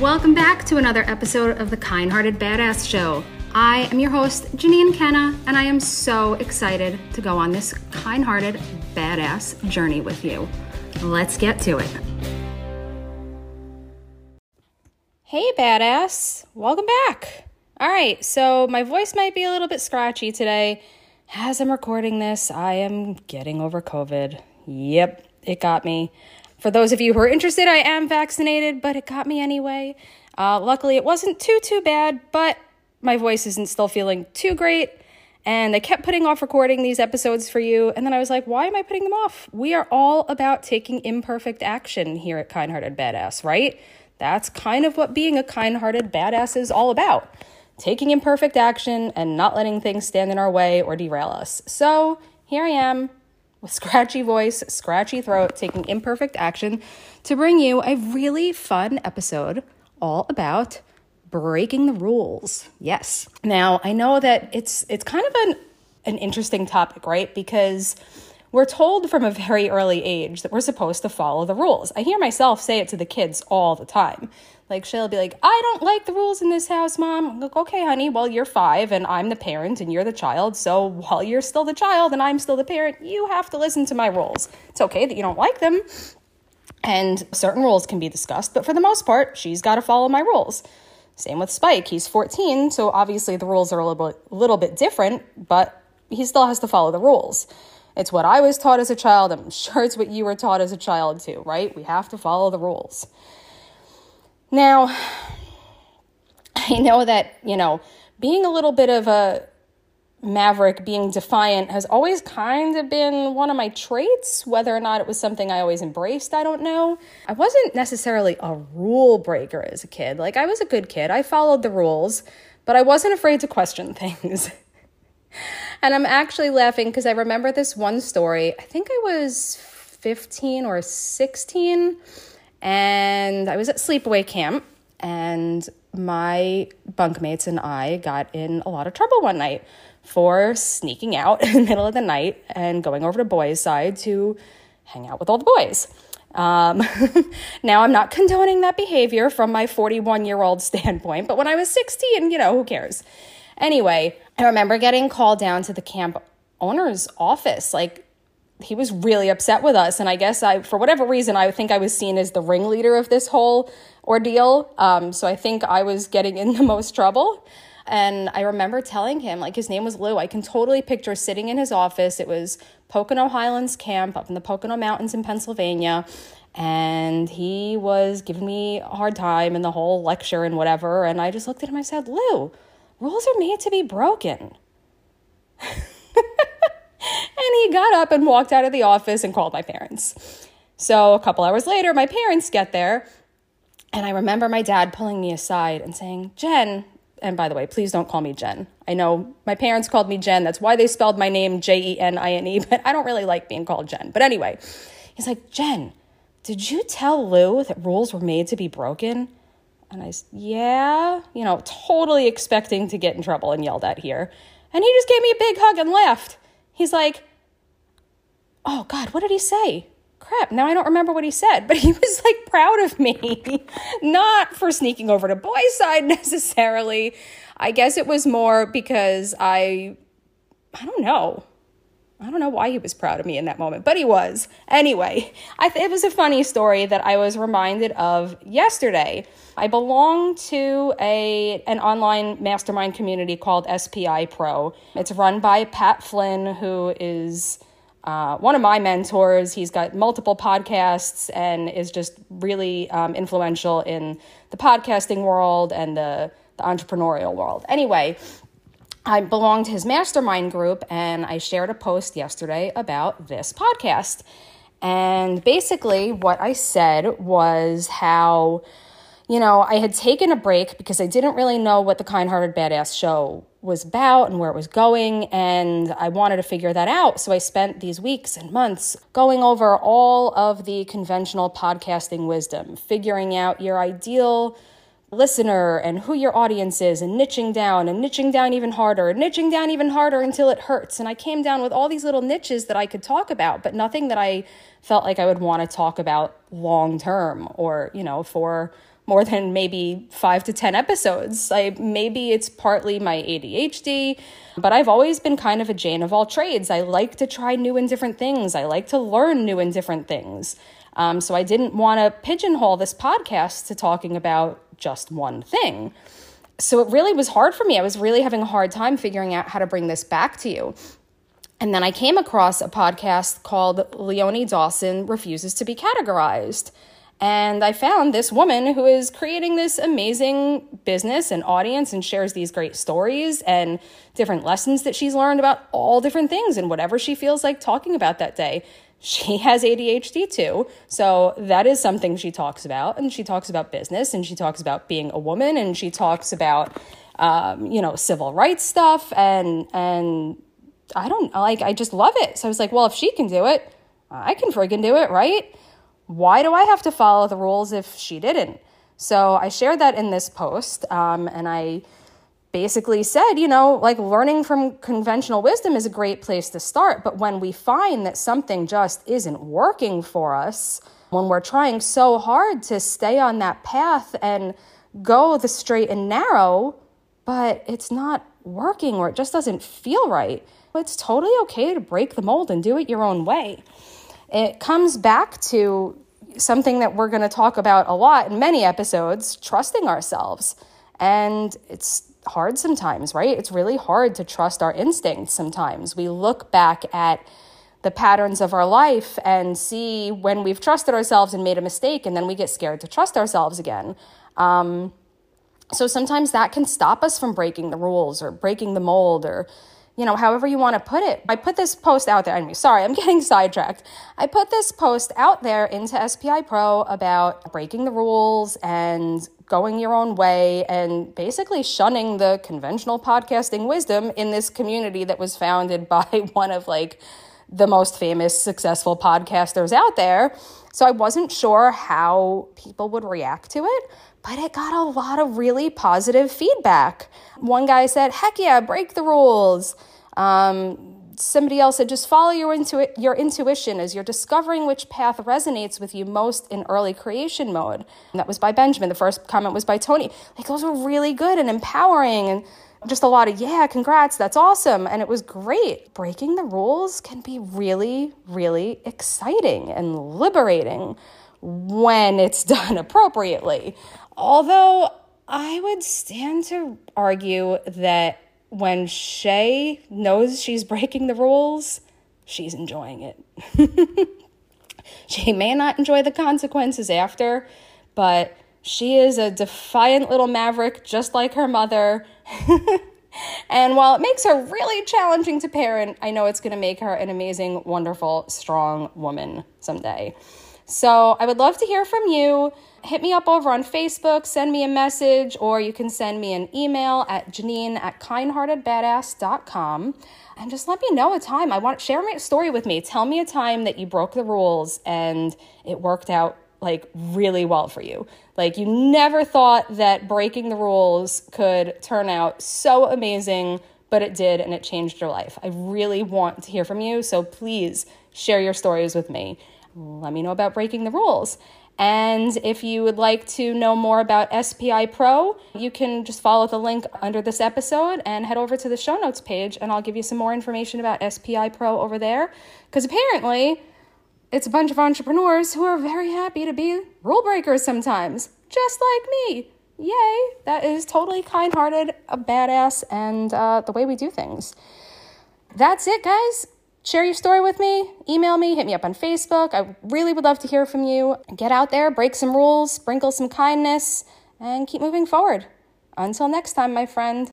Welcome back to another episode of the Kind Hearted Badass Show. I am your host, Jenine Kenna, and I am so excited to go on this kind hearted, badass journey with you. Let's get to it. Hey, badass. Welcome back. All right, so my voice might be a little bit scratchy today. As I'm recording this, I am getting over COVID. Yep, it got me. For those of you who are interested, I am vaccinated, but it got me anyway. Uh, luckily, it wasn't too, too bad, but my voice isn't still feeling too great. And I kept putting off recording these episodes for you. And then I was like, why am I putting them off? We are all about taking imperfect action here at Kind Hearted Badass, right? That's kind of what being a kind hearted badass is all about taking imperfect action and not letting things stand in our way or derail us. So here I am with scratchy voice, scratchy throat, taking imperfect action to bring you a really fun episode all about breaking the rules. Yes. Now, I know that it's it's kind of an an interesting topic, right? Because we're told from a very early age that we're supposed to follow the rules. I hear myself say it to the kids all the time. Like she'll be like, I don't like the rules in this house, mom. I'm like, okay, honey, well, you're five and I'm the parent and you're the child. So while you're still the child and I'm still the parent, you have to listen to my rules. It's okay that you don't like them. And certain rules can be discussed, but for the most part, she's got to follow my rules. Same with Spike. He's 14, so obviously the rules are a little bit, little bit different, but he still has to follow the rules. It's what I was taught as a child. I'm sure it's what you were taught as a child too, right? We have to follow the rules. Now, I know that, you know, being a little bit of a maverick, being defiant, has always kind of been one of my traits. Whether or not it was something I always embraced, I don't know. I wasn't necessarily a rule breaker as a kid. Like, I was a good kid, I followed the rules, but I wasn't afraid to question things. And I'm actually laughing because I remember this one story. I think I was 15 or 16 and I was at sleepaway camp, and my bunkmates and I got in a lot of trouble one night for sneaking out in the middle of the night and going over to boys' side to hang out with all the boys. Um, now, I'm not condoning that behavior from my 41 year old standpoint, but when I was 16, you know, who cares? Anyway, I remember getting called down to the camp owner's office like he was really upset with us. And I guess I, for whatever reason, I think I was seen as the ringleader of this whole ordeal. Um, so I think I was getting in the most trouble. And I remember telling him, like, his name was Lou. I can totally picture sitting in his office. It was Pocono Highlands Camp up in the Pocono Mountains in Pennsylvania. And he was giving me a hard time in the whole lecture and whatever. And I just looked at him. I said, Lou, rules are made to be broken. And he got up and walked out of the office and called my parents. So a couple hours later, my parents get there. And I remember my dad pulling me aside and saying, Jen, and by the way, please don't call me Jen. I know my parents called me Jen. That's why they spelled my name J E N I N E, but I don't really like being called Jen. But anyway, he's like, Jen, did you tell Lou that rules were made to be broken? And I said, yeah, you know, totally expecting to get in trouble and yelled at here. And he just gave me a big hug and left. He's like, oh God, what did he say? Crap, now I don't remember what he said, but he was like proud of me. Not for sneaking over to boys' side necessarily. I guess it was more because I, I don't know. I don't know why he was proud of me in that moment, but he was. Anyway, th- it was a funny story that I was reminded of yesterday. I belong to a an online mastermind community called SPI Pro. It's run by Pat Flynn, who is uh, one of my mentors. He's got multiple podcasts and is just really um, influential in the podcasting world and the, the entrepreneurial world. Anyway, I belong to his mastermind group and I shared a post yesterday about this podcast. And basically, what I said was how, you know, I had taken a break because I didn't really know what the Kind Hearted Badass show was about and where it was going, and I wanted to figure that out. So I spent these weeks and months going over all of the conventional podcasting wisdom, figuring out your ideal listener and who your audience is and niching down and niching down even harder and niching down even harder until it hurts. And I came down with all these little niches that I could talk about, but nothing that I felt like I would want to talk about long term or, you know, for more than maybe five to 10 episodes. I, maybe it's partly my ADHD, but I've always been kind of a Jane of all trades. I like to try new and different things, I like to learn new and different things. Um, so I didn't want to pigeonhole this podcast to talking about just one thing. So it really was hard for me. I was really having a hard time figuring out how to bring this back to you. And then I came across a podcast called Leonie Dawson Refuses to Be Categorized. And I found this woman who is creating this amazing business and audience and shares these great stories and different lessons that she's learned about all different things and whatever she feels like talking about that day. She has ADHD too. So that is something she talks about. And she talks about business and she talks about being a woman and she talks about, um, you know, civil rights stuff. And, and I don't like, I just love it. So I was like, well, if she can do it, I can friggin' do it, right? why do I have to follow the rules if she didn't? So I shared that in this post, um, and I basically said, you know, like learning from conventional wisdom is a great place to start. But when we find that something just isn't working for us, when we're trying so hard to stay on that path and go the straight and narrow, but it's not working or it just doesn't feel right, it's totally okay to break the mold and do it your own way. It comes back to something that we're going to talk about a lot in many episodes trusting ourselves. And it's hard sometimes, right? It's really hard to trust our instincts sometimes. We look back at the patterns of our life and see when we've trusted ourselves and made a mistake, and then we get scared to trust ourselves again. Um, so sometimes that can stop us from breaking the rules or breaking the mold or you know, however you want to put it. I put this post out there. Anyway, sorry, I'm getting sidetracked. I put this post out there into SPI Pro about breaking the rules and going your own way and basically shunning the conventional podcasting wisdom in this community that was founded by one of like the most famous successful podcasters out there. So I wasn't sure how people would react to it, but it got a lot of really positive feedback. One guy said, heck yeah, break the rules. Um, somebody else said, just follow your, intu- your intuition as you're discovering which path resonates with you most in early creation mode. And that was by Benjamin. The first comment was by Tony. Like, those were really good and empowering and just a lot of, yeah, congrats, that's awesome. And it was great. Breaking the rules can be really, really exciting and liberating when it's done appropriately. Although I would stand to argue that when Shay knows she's breaking the rules, she's enjoying it. she may not enjoy the consequences after, but she is a defiant little maverick, just like her mother. and while it makes her really challenging to parent, I know it's going to make her an amazing, wonderful, strong woman someday. So I would love to hear from you. Hit me up over on Facebook, send me a message, or you can send me an email at Jenine at kindheartedbadass.com. And just let me know a time. I want share my story with me. Tell me a time that you broke the rules and it worked out like really well for you. Like you never thought that breaking the rules could turn out so amazing, but it did and it changed your life. I really want to hear from you, so please share your stories with me let me know about breaking the rules. And if you would like to know more about SPI Pro, you can just follow the link under this episode and head over to the show notes page, and I'll give you some more information about SPI Pro over there. Because apparently, it's a bunch of entrepreneurs who are very happy to be rule breakers sometimes, just like me. Yay! That is totally kind hearted, a badass, and uh, the way we do things. That's it, guys share your story with me, email me, hit me up on Facebook. I really would love to hear from you. Get out there, break some rules, sprinkle some kindness, and keep moving forward. Until next time, my friend.